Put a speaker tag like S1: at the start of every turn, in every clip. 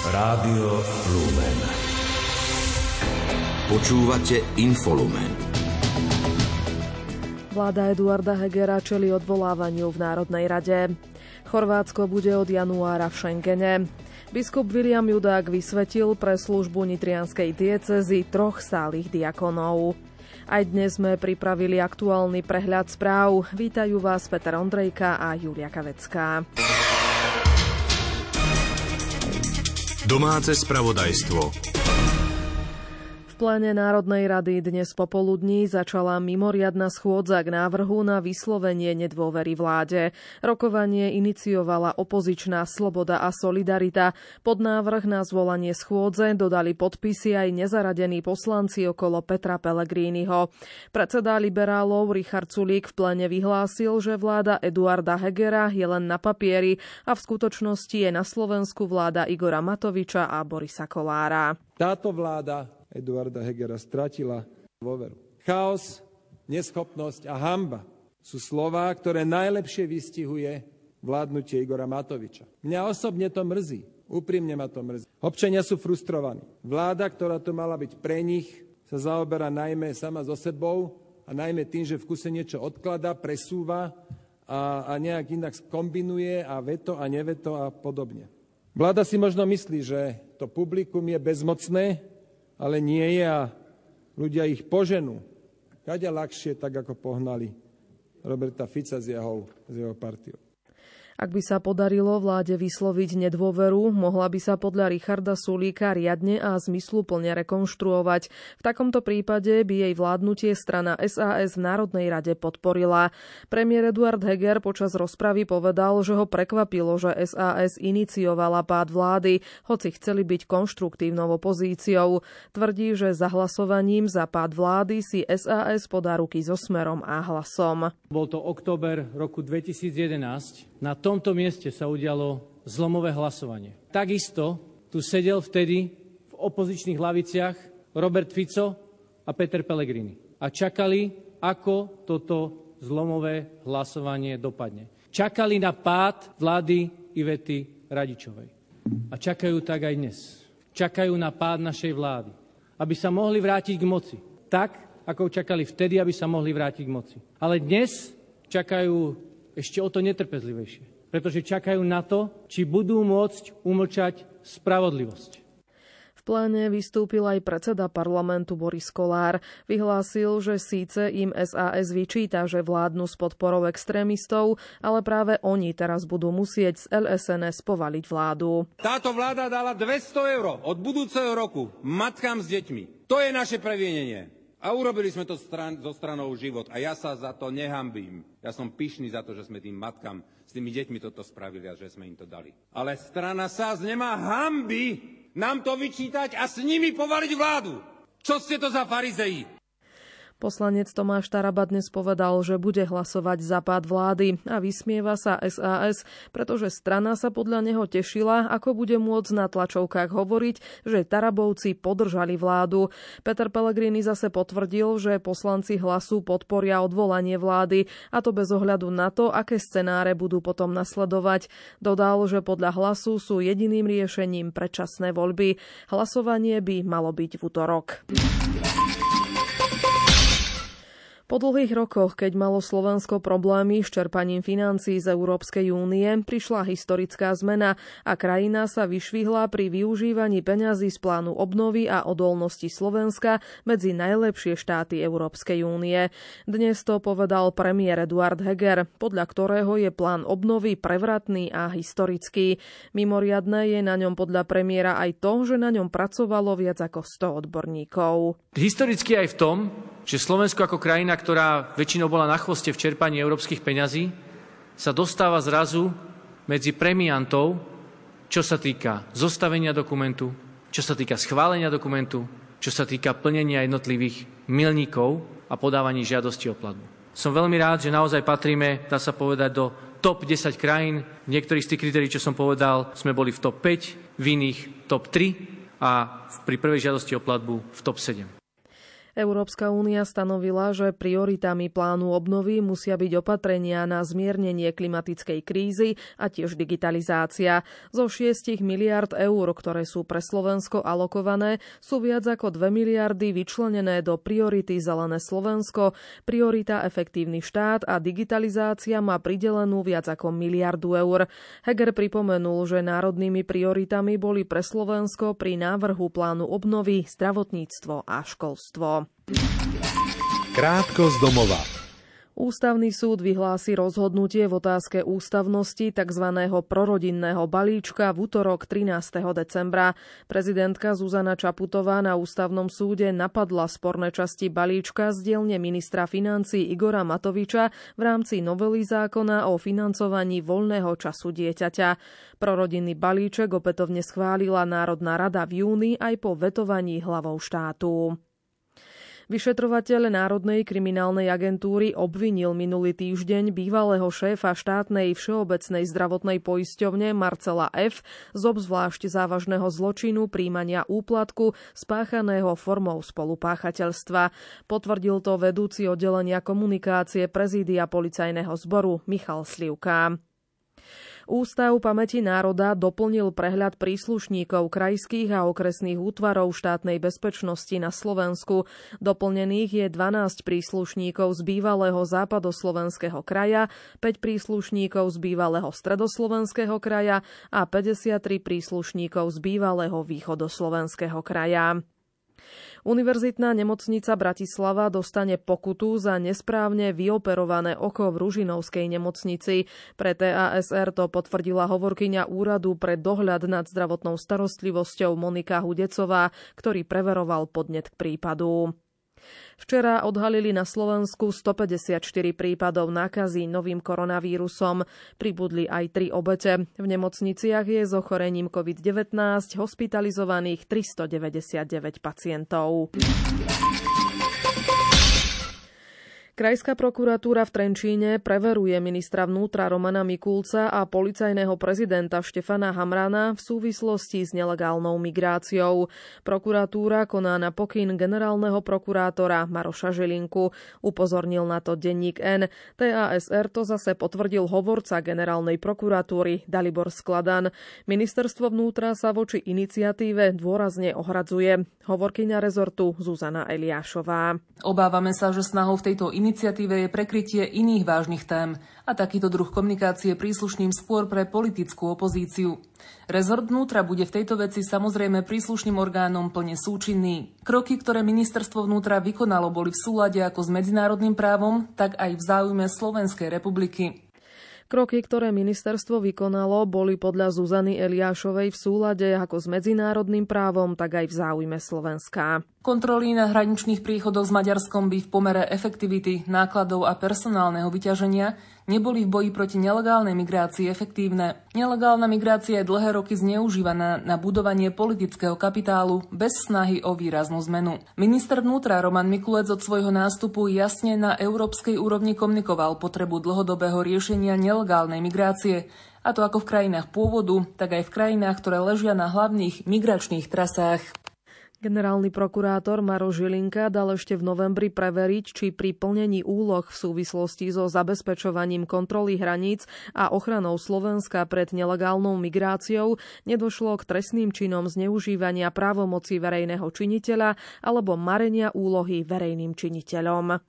S1: Rádio Lumen.
S2: Počúvate Infolumen.
S3: Vláda Eduarda Hegera čeli odvolávaniu v Národnej rade. Chorvátsko bude od januára v Schengene. Biskup William Judák vysvetil pre službu nitrianskej diecezy troch stálych diakonov. Aj dnes sme pripravili aktuálny prehľad správ. Vítajú vás Peter Ondrejka a Julia Kavecká.
S2: Domáce spravodajstvo
S3: pléne Národnej rady dnes popoludní začala mimoriadna schôdza k návrhu na vyslovenie nedôvery vláde. Rokovanie iniciovala opozičná Sloboda a Solidarita. Pod návrh na zvolanie schôdze dodali podpisy aj nezaradení poslanci okolo Petra Pellegriniho. Predseda liberálov Richard Sulík v pléne vyhlásil, že vláda Eduarda Hegera je len na papieri a v skutočnosti je na Slovensku vláda Igora Matoviča a Borisa Kolára.
S4: Táto vláda Eduarda Hegera stratila dôveru. Chaos, neschopnosť a hamba sú slová, ktoré najlepšie vystihuje vládnutie Igora Matoviča. Mňa osobne to mrzí. Úprimne ma to mrzí. Občania sú frustrovaní. Vláda, ktorá to mala byť pre nich, sa zaoberá najmä sama so sebou a najmä tým, že v kuse niečo odklada, presúva a, a nejak inak kombinuje a veto a neveto a podobne. Vláda si možno myslí, že to publikum je bezmocné ale nie je a ľudia ich poženú. Kade ľahšie, tak ako pohnali Roberta Fica s jeho, s jeho partiou.
S3: Ak by sa podarilo vláde vysloviť nedôveru, mohla by sa podľa Richarda Sulíka riadne a zmysluplne rekonštruovať. V takomto prípade by jej vládnutie strana SAS v Národnej rade podporila. Premiér Eduard Heger počas rozpravy povedal, že ho prekvapilo, že SAS iniciovala pád vlády, hoci chceli byť konštruktívnou opozíciou. Tvrdí, že zahlasovaním za pád vlády si SAS podá ruky so smerom a hlasom.
S5: Bol to október roku 2011 na tomto mieste sa udialo zlomové hlasovanie. Takisto tu sedel vtedy v opozičných laviciach Robert Fico a Peter Pellegrini a čakali, ako toto zlomové hlasovanie dopadne. Čakali na pád vlády Ivety Radičovej. A čakajú tak aj dnes. Čakajú na pád našej vlády, aby sa mohli vrátiť k moci. Tak, ako čakali vtedy, aby sa mohli vrátiť k moci. Ale dnes čakajú ešte o to netrpezlivejšie. Pretože čakajú na to, či budú môcť umlčať spravodlivosť.
S3: V pláne vystúpil aj predseda parlamentu Boris Kolár. Vyhlásil, že síce im SAS vyčíta, že vládnu s podporou extrémistov, ale práve oni teraz budú musieť z LSNS povaliť vládu.
S6: Táto vláda dala 200 eur od budúceho roku matkám s deťmi. To je naše previenenie. A urobili sme to stran, zo stranou život. A ja sa za to nehambím. Ja som pyšný za to, že sme tým matkám s tými deťmi toto spravili a že sme im to dali. Ale strana SAS nemá hamby nám to vyčítať a s nimi povaliť vládu. Čo ste to za farizeji?
S3: Poslanec Tomáš Taraba dnes povedal, že bude hlasovať za pád vlády a vysmieva sa SAS, pretože strana sa podľa neho tešila, ako bude môcť na tlačovkách hovoriť, že Tarabovci podržali vládu. Peter Pellegrini zase potvrdil, že poslanci hlasu podporia odvolanie vlády, a to bez ohľadu na to, aké scenáre budú potom nasledovať. Dodal, že podľa hlasu sú jediným riešením predčasné voľby. Hlasovanie by malo byť v útorok. Po dlhých rokoch, keď malo Slovensko problémy s čerpaním financií z Európskej únie, prišla historická zmena a krajina sa vyšvihla pri využívaní peňazí z plánu obnovy a odolnosti Slovenska medzi najlepšie štáty Európskej únie. Dnes to povedal premiér Eduard Heger, podľa ktorého je plán obnovy prevratný a historický. Mimoriadné je na ňom podľa premiéra aj to, že na ňom pracovalo viac ako 100 odborníkov.
S5: Historicky aj v tom, že Slovensko ako krajina, ktorá väčšinou bola na chvoste v čerpaní európskych peňazí, sa dostáva zrazu medzi premiantov, čo sa týka zostavenia dokumentu, čo sa týka schválenia dokumentu, čo sa týka plnenia jednotlivých milníkov a podávaní žiadosti o platbu. Som veľmi rád, že naozaj patríme, dá sa povedať, do top 10 krajín. V niektorých z tých kritérií, čo som povedal, sme boli v top 5, v iných top 3 a pri prvej žiadosti o platbu v top 7.
S3: Európska únia stanovila, že prioritami plánu obnovy musia byť opatrenia na zmiernenie klimatickej krízy a tiež digitalizácia. Zo 6 miliard eur, ktoré sú pre Slovensko alokované, sú viac ako 2 miliardy vyčlenené do priority Zelené Slovensko, priorita Efektívny štát a digitalizácia má pridelenú viac ako miliardu eur. Heger pripomenul, že národnými prioritami boli pre Slovensko pri návrhu plánu obnovy zdravotníctvo a školstvo.
S2: Krátko z domova.
S3: Ústavný súd vyhlási rozhodnutie v otázke ústavnosti tzv. prorodinného balíčka v útorok 13. decembra. Prezidentka Zuzana Čaputová na ústavnom súde napadla sporné časti balíčka z dielne ministra financí Igora Matoviča v rámci novely zákona o financovaní voľného času dieťaťa. Prorodinný balíček opätovne schválila Národná rada v júni aj po vetovaní hlavou štátu. Vyšetrovateľ Národnej kriminálnej agentúry obvinil minulý týždeň bývalého šéfa štátnej všeobecnej zdravotnej poisťovne Marcela F. z obzvlášť závažného zločinu príjmania úplatku spáchaného formou spolupáchateľstva. Potvrdil to vedúci oddelenia komunikácie prezídia policajného zboru Michal Slivka. Ústav pamäti národa doplnil prehľad príslušníkov krajských a okresných útvarov štátnej bezpečnosti na Slovensku. Doplnených je 12 príslušníkov z bývalého západoslovenského kraja, 5 príslušníkov z bývalého stredoslovenského kraja a 53 príslušníkov z bývalého východoslovenského kraja. Univerzitná nemocnica Bratislava dostane pokutu za nesprávne vyoperované oko v Ružinovskej nemocnici. Pre TASR to potvrdila hovorkyňa úradu pre dohľad nad zdravotnou starostlivosťou Monika Hudecová, ktorý preveroval podnet k prípadu. Včera odhalili na Slovensku 154 prípadov nákazy novým koronavírusom. Pribudli aj tri obete. V nemocniciach je s ochorením COVID-19 hospitalizovaných 399 pacientov. Krajská prokuratúra v Trenčíne preveruje ministra vnútra Romana Mikulca a policajného prezidenta Štefana Hamrana v súvislosti s nelegálnou migráciou. Prokuratúra koná na pokyn generálneho prokurátora Maroša Žilinku. Upozornil na to denník N. TASR to zase potvrdil hovorca generálnej prokuratúry Dalibor Skladan. Ministerstvo vnútra sa voči iniciatíve dôrazne ohradzuje. Hovorkyňa rezortu Zuzana Eliášová.
S7: Obávame sa, že snahou v tejto iniciatíve iniciatíve je prekrytie iných vážnych tém a takýto druh komunikácie príslušným skôr pre politickú opozíciu. Rezort vnútra bude v tejto veci samozrejme príslušným orgánom plne súčinný. Kroky, ktoré ministerstvo vnútra vykonalo, boli v súlade ako s medzinárodným právom, tak aj v záujme Slovenskej republiky.
S3: Kroky, ktoré ministerstvo vykonalo, boli podľa Zuzany Eliášovej v súlade ako s medzinárodným právom, tak aj v záujme Slovenska.
S7: Kontroly na hraničných príchodoch s Maďarskom by v pomere efektivity, nákladov a personálneho vyťaženia neboli v boji proti nelegálnej migrácii efektívne. Nelegálna migrácia je dlhé roky zneužívaná na budovanie politického kapitálu bez snahy o výraznú zmenu. Minister vnútra Roman Mikulec od svojho nástupu jasne na európskej úrovni komunikoval potrebu dlhodobého riešenia nelegálnej migrácie, a to ako v krajinách pôvodu, tak aj v krajinách, ktoré ležia na hlavných migračných trasách.
S3: Generálny prokurátor Maro Žilinka dal ešte v novembri preveriť, či pri plnení úloh v súvislosti so zabezpečovaním kontroly hraníc a ochranou Slovenska pred nelegálnou migráciou nedošlo k trestným činom zneužívania právomoci verejného činiteľa alebo marenia úlohy verejným činiteľom.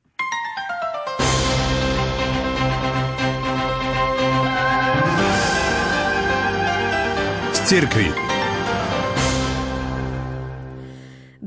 S2: Z.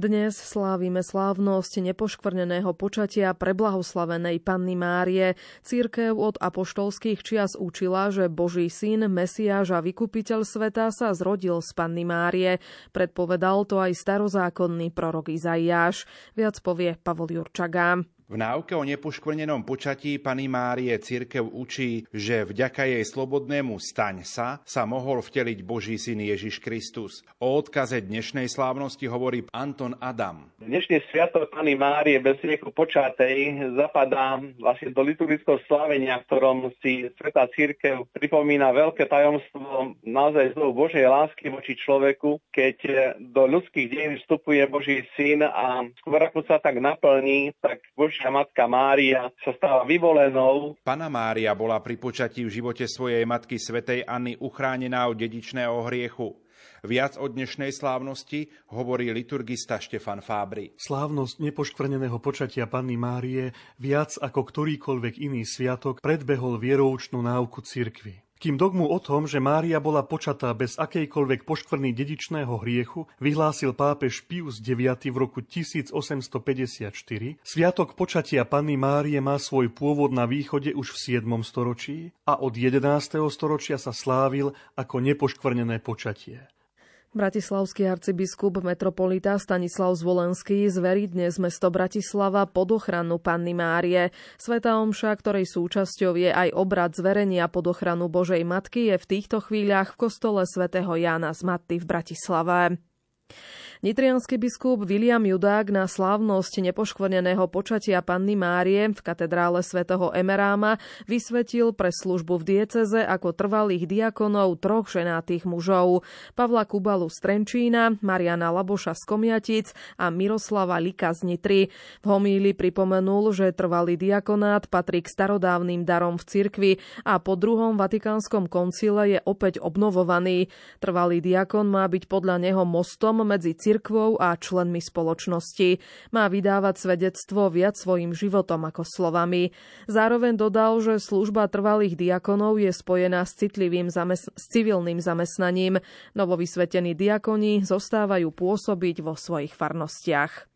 S3: Dnes slávime slávnosť nepoškvrneného počatia preblahoslavenej Panny Márie. Církev od apoštolských čias učila, že Boží syn, Mesiáš a vykupiteľ sveta sa zrodil z Panny Márie. Predpovedal to aj starozákonný prorok Izaiáš. Viac povie Pavol Jurčaga.
S8: V náuke o nepoškvrnenom počatí Pany Márie církev učí, že vďaka jej slobodnému staň sa sa mohol vteliť Boží syn Ježiš Kristus. O odkaze dnešnej slávnosti hovorí Anton Adam.
S9: Dnešný sviatok Pany Márie bez rieku počatej zapadá vlastne do liturgického slávenia, v ktorom si Svetá církev pripomína veľké tajomstvo naozaj znovu Božej lásky voči človeku, keď do ľudských dejín vstupuje Boží syn a skôr ako sa tak naplní, tak Boží Božia matka Mária sa stala vyvolenou.
S8: Pana Mária bola pri počatí v živote svojej matky svätej Anny uchránená od dedičného hriechu. Viac o dnešnej slávnosti hovorí liturgista Štefan Fábry.
S10: Slávnosť nepoškvrneného počatia Panny Márie viac ako ktorýkoľvek iný sviatok predbehol vieroučnú náuku cirkvi. Kým dogmu o tom, že Mária bola počatá bez akejkoľvek poškvrny dedičného hriechu, vyhlásil pápež Pius IX v roku 1854, sviatok počatia Panny Márie má svoj pôvod na východe už v 7. storočí a od 11. storočia sa slávil ako nepoškvrnené počatie.
S3: Bratislavský arcibiskup metropolita Stanislav Zvolenský zverí dnes mesto Bratislava pod ochranu Panny Márie. Sveta Omša, ktorej súčasťou je aj obrad zverenia pod ochranu Božej Matky, je v týchto chvíľach v kostole svätého Jána z Matty v Bratislave. Nitrianský biskup William Judák na slávnosť nepoškvrneného počatia Panny Márie v katedrále svätého Emeráma vysvetil pre službu v dieceze ako trvalých diakonov troch ženátých mužov. Pavla Kubalu z Trenčína, Mariana Laboša z Komiatic a Miroslava Lika z Nitry. V homíli pripomenul, že trvalý diakonát patrí k starodávnym darom v cirkvi a po druhom vatikánskom koncile je opäť obnovovaný. Trvalý diakon má byť podľa neho mostom medzi cirkvi cirkvou a členmi spoločnosti. Má vydávať svedectvo viac svojim životom ako slovami. Zároveň dodal, že služba trvalých diakonov je spojená s citlivým zamest- s civilným zamestnaním. Novovysvetení diakoni zostávajú pôsobiť vo svojich farnostiach.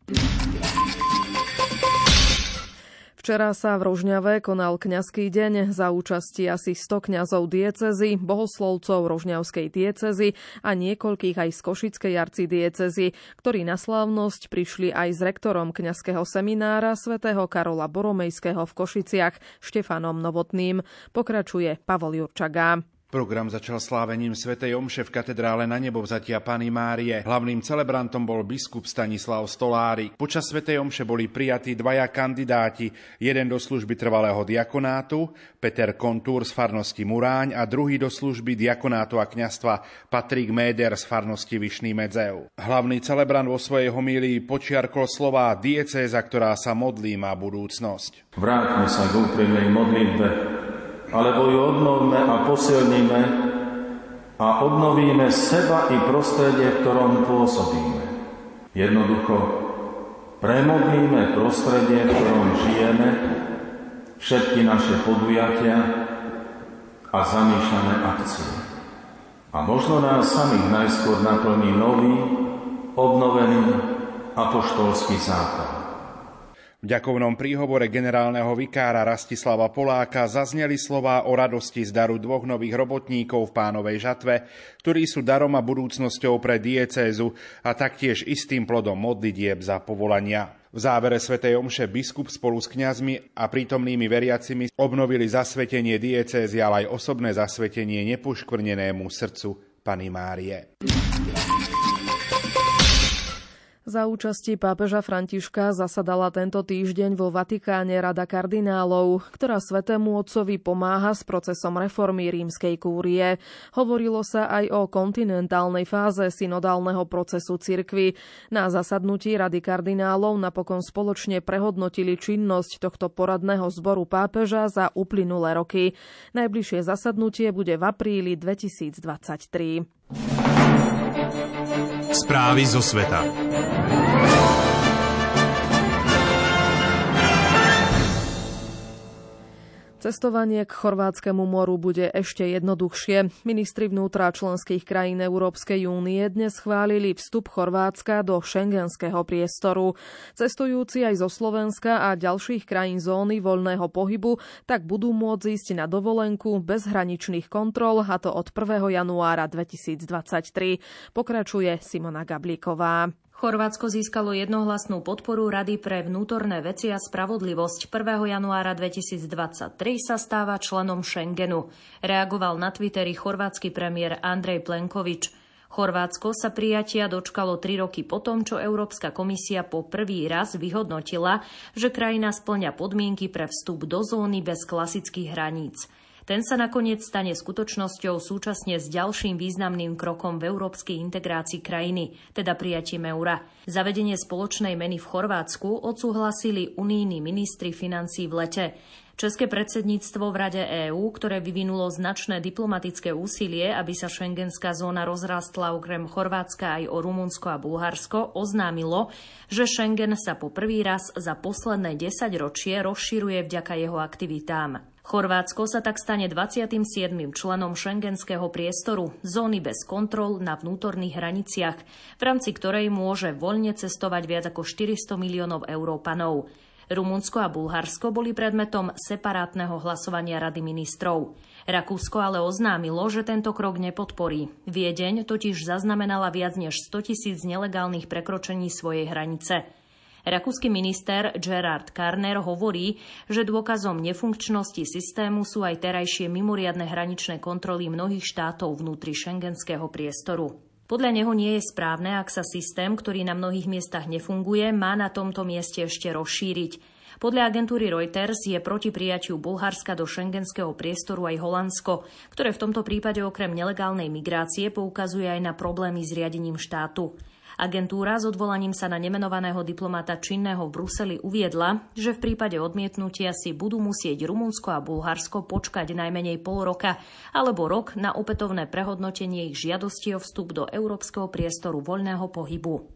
S3: Včera sa v Rožňave konal kňazský deň za účasti asi 100 kňazov diecezy, bohoslovcov Rožňavskej diecezy a niekoľkých aj z Košickej arcidiecezy, ktorí na slávnosť prišli aj s rektorom kňazského seminára svätého Karola Boromejského v Košiciach Štefanom Novotným. Pokračuje Pavol Jurčaga.
S8: Program začal slávením svätej Omše v katedrále na nebo vzatia Pany Márie. Hlavným celebrantom bol biskup Stanislav Stolári. Počas svätej Omše boli prijatí dvaja kandidáti, jeden do služby trvalého diakonátu, Peter Kontúr z farnosti Muráň a druhý do služby diakonátu a kňastva Patrik Méder z farnosti Vyšný Medzeu. Hlavný celebrant vo svojej homílii počiarkol slová diecéza, ktorá sa modlí má budúcnosť.
S11: Vráťme sa k úprimnej modlitbe, alebo ju obnovme a posilníme a obnovíme seba i prostredie, v ktorom pôsobíme. Jednoducho premodlíme prostredie, v ktorom žijeme, všetky naše podujatia a zamýšľané akcie. A možno nás samých najskôr naplní nový, obnovený apoštolský zákon.
S8: V ďakovnom príhovore generálneho vikára Rastislava Poláka zazneli slová o radosti z daru dvoch nových robotníkov v pánovej žatve, ktorí sú darom a budúcnosťou pre diecézu a taktiež istým plodom modlitieb za povolania. V závere svätej Omše biskup spolu s kňazmi a prítomnými veriacimi obnovili zasvetenie diecézy, ale aj osobné zasvetenie nepoškvrnenému srdcu Pany Márie.
S3: Za účasti pápeža Františka zasadala tento týždeň vo Vatikáne Rada kardinálov, ktorá svetému otcovi pomáha s procesom reformy rímskej kúrie. Hovorilo sa aj o kontinentálnej fáze synodálneho procesu cirkvy. Na zasadnutí Rady kardinálov napokon spoločne prehodnotili činnosť tohto poradného zboru pápeža za uplynulé roky. Najbližšie zasadnutie bude v apríli 2023.
S2: Správy zo sveta.
S3: Cestovanie k Chorvátskemu moru bude ešte jednoduchšie. Ministri vnútra členských krajín Európskej únie dnes chválili vstup Chorvátska do šengenského priestoru. Cestujúci aj zo Slovenska a ďalších krajín zóny voľného pohybu tak budú môcť ísť na dovolenku bez hraničných kontrol, a to od 1. januára 2023. Pokračuje Simona Gablíková.
S12: Chorvátsko získalo jednohlasnú podporu Rady pre vnútorné veci a spravodlivosť. 1. januára 2023 sa stáva členom Schengenu. Reagoval na Twitteri chorvátsky premiér Andrej Plenkovič. Chorvátsko sa prijatia dočkalo tri roky potom, čo Európska komisia po prvý raz vyhodnotila, že krajina splňa podmienky pre vstup do zóny bez klasických hraníc. Ten sa nakoniec stane skutočnosťou súčasne s ďalším významným krokom v európskej integrácii krajiny, teda prijatím eura. Zavedenie spoločnej meny v Chorvátsku odsúhlasili unijní ministri financí v lete. České predsedníctvo v Rade EÚ, ktoré vyvinulo značné diplomatické úsilie, aby sa šengenská zóna rozrastla okrem Chorvátska aj o Rumunsko a Bulharsko, oznámilo, že Schengen sa po prvý raz za posledné 10 ročie rozširuje vďaka jeho aktivitám. Chorvátsko sa tak stane 27. členom šengenského priestoru, zóny bez kontrol na vnútorných hraniciach, v rámci ktorej môže voľne cestovať viac ako 400 miliónov Európanov. Rumunsko a Bulharsko boli predmetom separátneho hlasovania Rady ministrov. Rakúsko ale oznámilo, že tento krok nepodporí. Viedeň totiž zaznamenala viac než 100 tisíc nelegálnych prekročení svojej hranice. Rakúsky minister Gerard Karner hovorí, že dôkazom nefunkčnosti systému sú aj terajšie mimoriadne hraničné kontroly mnohých štátov vnútri šengenského priestoru. Podľa neho nie je správne, ak sa systém, ktorý na mnohých miestach nefunguje, má na tomto mieste ešte rozšíriť. Podľa agentúry Reuters je proti prijatiu Bulharska do šengenského priestoru aj Holandsko, ktoré v tomto prípade okrem nelegálnej migrácie poukazuje aj na problémy s riadením štátu. Agentúra s odvolaním sa na nemenovaného diplomata činného v Bruseli uviedla, že v prípade odmietnutia si budú musieť Rumunsko a Bulharsko počkať najmenej pol roka alebo rok na opätovné prehodnotenie ich žiadosti o vstup do európskeho priestoru voľného pohybu.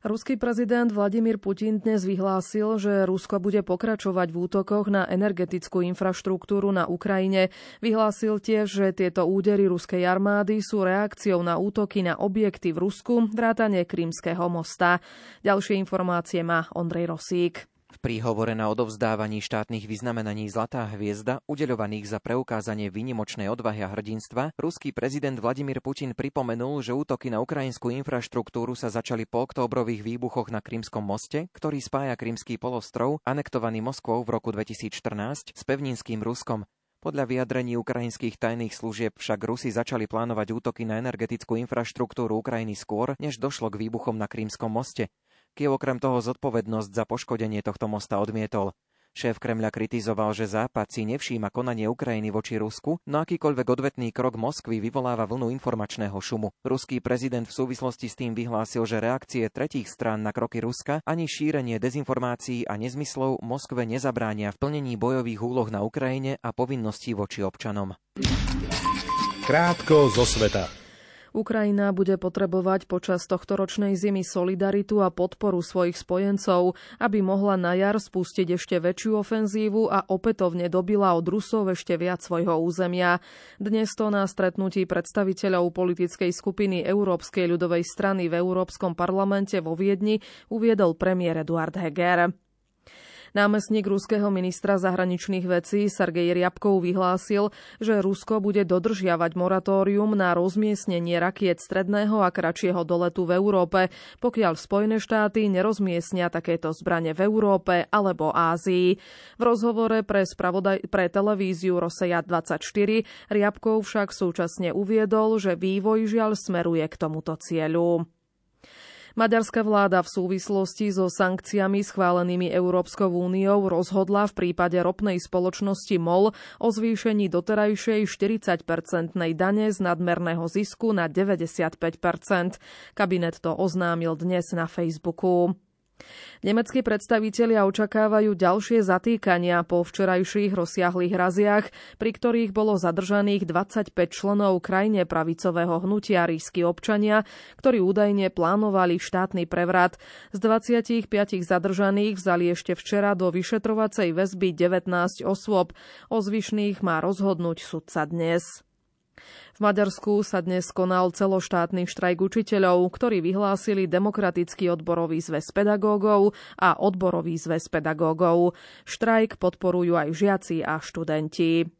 S3: Ruský prezident Vladimír Putin dnes vyhlásil, že Rusko bude pokračovať v útokoch na energetickú infraštruktúru na Ukrajine. Vyhlásil tiež, že tieto údery ruskej armády sú reakciou na útoky na objekty v Rusku, vrátane Krímskeho mosta. Ďalšie informácie má Ondrej Rosík
S13: príhovore na odovzdávaní štátnych vyznamenaní Zlatá hviezda, udeľovaných za preukázanie výnimočnej odvahy a hrdinstva, ruský prezident Vladimír Putin pripomenul, že útoky na ukrajinskú infraštruktúru sa začali po októbrových výbuchoch na Krymskom moste, ktorý spája Krymský polostrov, anektovaný Moskvou v roku 2014, s pevninským Ruskom. Podľa vyjadrení ukrajinských tajných služieb však Rusi začali plánovať útoky na energetickú infraštruktúru Ukrajiny skôr, než došlo k výbuchom na Krímskom moste. Kiev okrem toho zodpovednosť za poškodenie tohto mosta odmietol. Šéf Kremľa kritizoval, že Západ si nevšíma konanie Ukrajiny voči Rusku, no akýkoľvek odvetný krok Moskvy vyvoláva vlnu informačného šumu. Ruský prezident v súvislosti s tým vyhlásil, že reakcie tretích strán na kroky Ruska ani šírenie dezinformácií a nezmyslov Moskve nezabránia v plnení bojových úloh na Ukrajine a povinností voči občanom.
S2: Krátko zo sveta.
S3: Ukrajina bude potrebovať počas tohto ročnej zimy solidaritu a podporu svojich spojencov, aby mohla na jar spustiť ešte väčšiu ofenzívu a opätovne dobila od Rusov ešte viac svojho územia. Dnes to na stretnutí predstaviteľov politickej skupiny Európskej ľudovej strany v Európskom parlamente vo Viedni uviedol premiér Eduard Heger. Námestník ruského ministra zahraničných vecí Sergej Riabkov vyhlásil, že Rusko bude dodržiavať moratórium na rozmiestnenie rakiet stredného a kratšieho doletu v Európe, pokiaľ Spojené štáty nerozmiestnia takéto zbranie v Európe alebo Ázii. V rozhovore pre, spravodaj- pre televíziu Roseja 24 Riabkov však súčasne uviedol, že vývoj žiaľ smeruje k tomuto cieľu. Maďarská vláda v súvislosti so sankciami schválenými Európskou úniou rozhodla v prípade ropnej spoločnosti MOL o zvýšení doterajšej 40-percentnej dane z nadmerného zisku na 95% Kabinet to oznámil dnes na Facebooku. Nemeckí predstavitelia očakávajú ďalšie zatýkania po včerajších rozsiahlých raziach, pri ktorých bolo zadržaných 25 členov krajine pravicového hnutia rísky občania, ktorí údajne plánovali štátny prevrat. Z 25 zadržaných vzali ešte včera do vyšetrovacej väzby 19 osôb. O zvyšných má rozhodnúť sudca dnes. V Maďarsku sa dnes konal celoštátny štrajk učiteľov, ktorí vyhlásili Demokratický odborový zväz pedagógov a Odborový zväz pedagógov. Štrajk podporujú aj žiaci a študenti.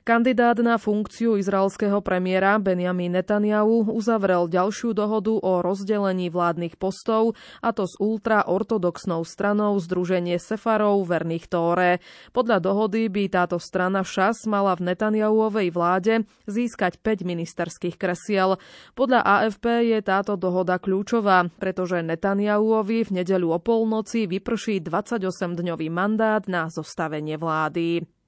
S3: Kandidát na funkciu izraelského premiéra Benjamin Netanyahu uzavrel ďalšiu dohodu o rozdelení vládnych postov, a to s ultraortodoxnou stranou Združenie Sefarov verných Tóre. Podľa dohody by táto strana šas mala v Netanyahuovej vláde získať 5 ministerských kresiel. Podľa AFP je táto dohoda kľúčová, pretože Netanyahuovi v nedeľu o polnoci vyprší 28-dňový mandát na zostavenie vlády.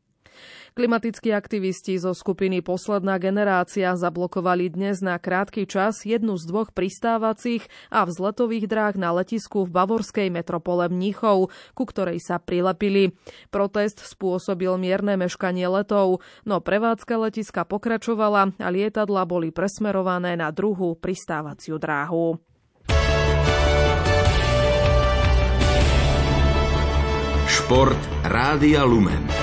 S3: Klimatickí aktivisti zo skupiny Posledná generácia zablokovali dnes na krátky čas jednu z dvoch pristávacích a vzletových dráh na letisku v bavorskej metropole Mníchov, ku ktorej sa prilepili. Protest spôsobil mierne meškanie letov, no prevádzka letiska pokračovala a lietadla boli presmerované na druhú pristávaciu dráhu.
S1: Šport Rádia Lumen.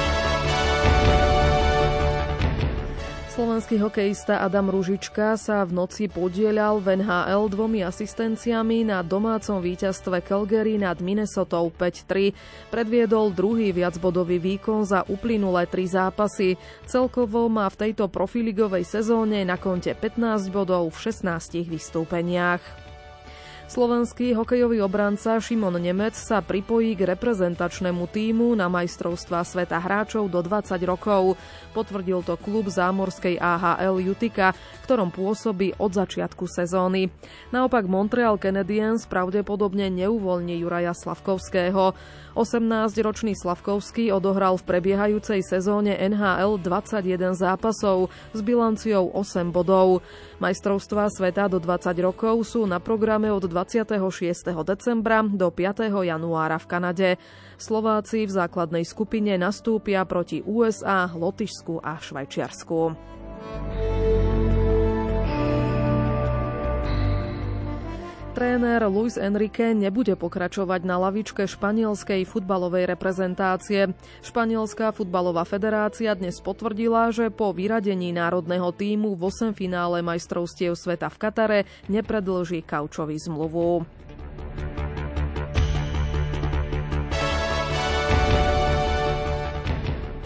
S3: Slovenský hokejista Adam Ružička sa v noci podielal v NHL dvomi asistenciami na domácom víťazstve Calgary nad Minnesota 5-3. Predviedol druhý viacbodový výkon za uplynulé tri zápasy. Celkovo má v tejto profiligovej sezóne na konte 15 bodov v 16 vystúpeniach. Slovenský hokejový obranca Šimon Nemec sa pripojí k reprezentačnému týmu na majstrovstvá sveta hráčov do 20 rokov. Potvrdil to klub zámorskej AHL Jutika, ktorom pôsobí od začiatku sezóny. Naopak Montreal Canadiens pravdepodobne neuvoľní Juraja Slavkovského. 18-ročný Slavkovský odohral v prebiehajúcej sezóne NHL 21 zápasov s bilanciou 8 bodov. Majstrovstvá sveta do 20 rokov sú na programe od 26. decembra do 5. januára v Kanade. Slováci v základnej skupine nastúpia proti USA, Lotyšsku a Švajčiarsku. Tréner Luis Enrique nebude pokračovať na lavičke španielskej futbalovej reprezentácie. Španielská futbalová federácia dnes potvrdila, že po vyradení národného týmu v 8 finále majstrovstiev sveta v Katare nepredlží kaučový zmluvu.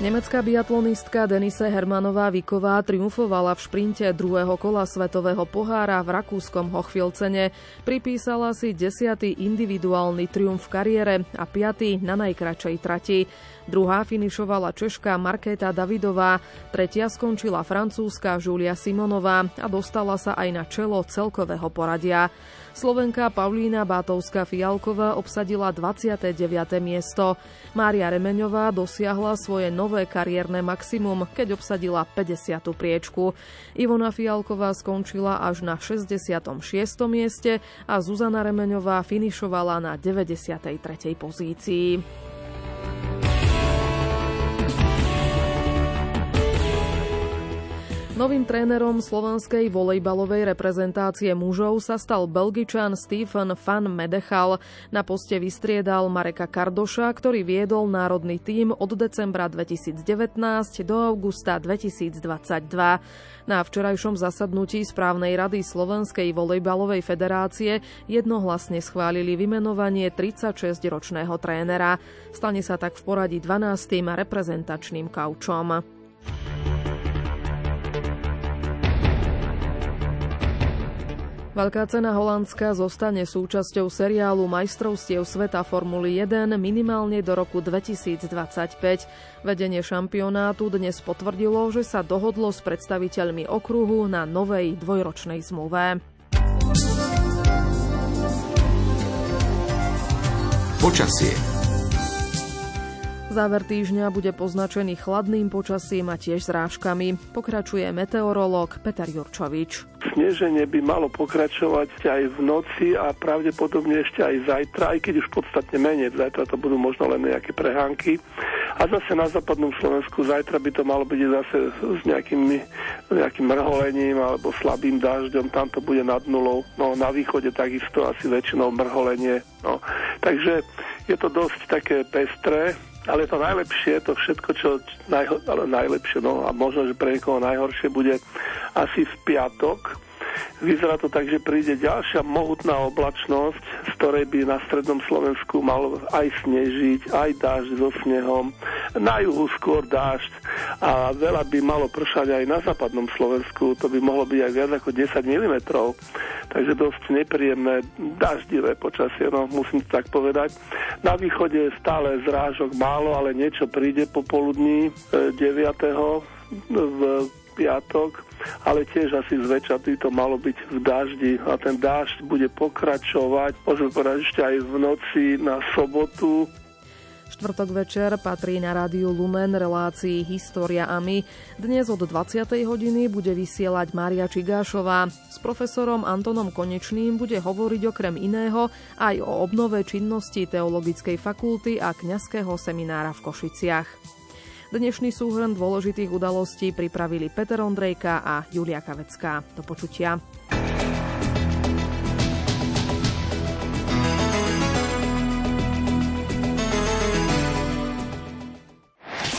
S3: Nemecká biatlonistka Denise Hermanová Viková triumfovala v šprinte druhého kola Svetového pohára v rakúskom Hochfilcene. Pripísala si desiatý individuálny triumf v kariére a piatý na najkračej trati. Druhá finišovala Češka Markéta Davidová, tretia skončila francúzska Julia Simonová a dostala sa aj na čelo celkového poradia. Slovenka Paulína Bátovská Fialková obsadila 29. miesto. Mária Remeňová dosiahla svoje nové kariérne maximum, keď obsadila 50. priečku. Ivona Fialková skončila až na 66. mieste a Zuzana Remeňová finišovala na 93. pozícii. Novým trénerom slovenskej volejbalovej reprezentácie mužov sa stal belgičan Stephen van Medechal. Na poste vystriedal Mareka Kardoša, ktorý viedol národný tím od decembra 2019 do augusta 2022. Na včerajšom zasadnutí správnej rady Slovenskej volejbalovej federácie jednohlasne schválili vymenovanie 36-ročného trénera. Stane sa tak v poradí 12. reprezentačným kaučom. Veľká cena Holandska zostane súčasťou seriálu majstrovstiev sveta Formuly 1 minimálne do roku 2025. Vedenie šampionátu dnes potvrdilo, že sa dohodlo s predstaviteľmi okruhu na novej dvojročnej zmluve.
S1: Počasie
S3: Záver týždňa bude poznačený chladným počasím a tiež zrážkami. Pokračuje meteorológ Peter Jurčovič.
S14: Sneženie by malo pokračovať aj v noci a pravdepodobne ešte aj zajtra, aj keď už podstatne menej. Zajtra to budú možno len nejaké prehánky. A zase na západnom Slovensku zajtra by to malo byť zase s nejakým, nejakým mrholením alebo slabým dažďom. Tam to bude nad nulou. No na východe takisto asi väčšinou mrholenie. No. Takže je to dosť také pestré ale to najlepšie, to všetko, čo najho, ale najlepšie, no a možno, že pre niekoho najhoršie bude asi v piatok, Vyzerá to tak, že príde ďalšia mohutná oblačnosť, z ktorej by na strednom Slovensku mal aj snežiť, aj dážď so snehom, na juhu skôr dážď a veľa by malo pršať aj na západnom Slovensku, to by mohlo byť aj viac ako 10 mm. Takže dosť nepríjemné daždivé počasie, no musím tak povedať. Na východe je stále zrážok málo, ale niečo príde popoludní 9. E, v piatok, ale tiež asi zväčša to malo byť v daždi a ten dážď bude pokračovať, môžeme povedať ešte aj v noci na sobotu,
S3: Štvrtok večer patrí na rádiu Lumen relácii História a my. Dnes od 20. hodiny bude vysielať Mária Čigášová. S profesorom Antonom Konečným bude hovoriť okrem iného aj o obnove činnosti Teologickej fakulty a kňazského seminára v Košiciach. Dnešný súhrn dôležitých udalostí pripravili Peter Ondrejka a Julia Kavecká. Do počutia.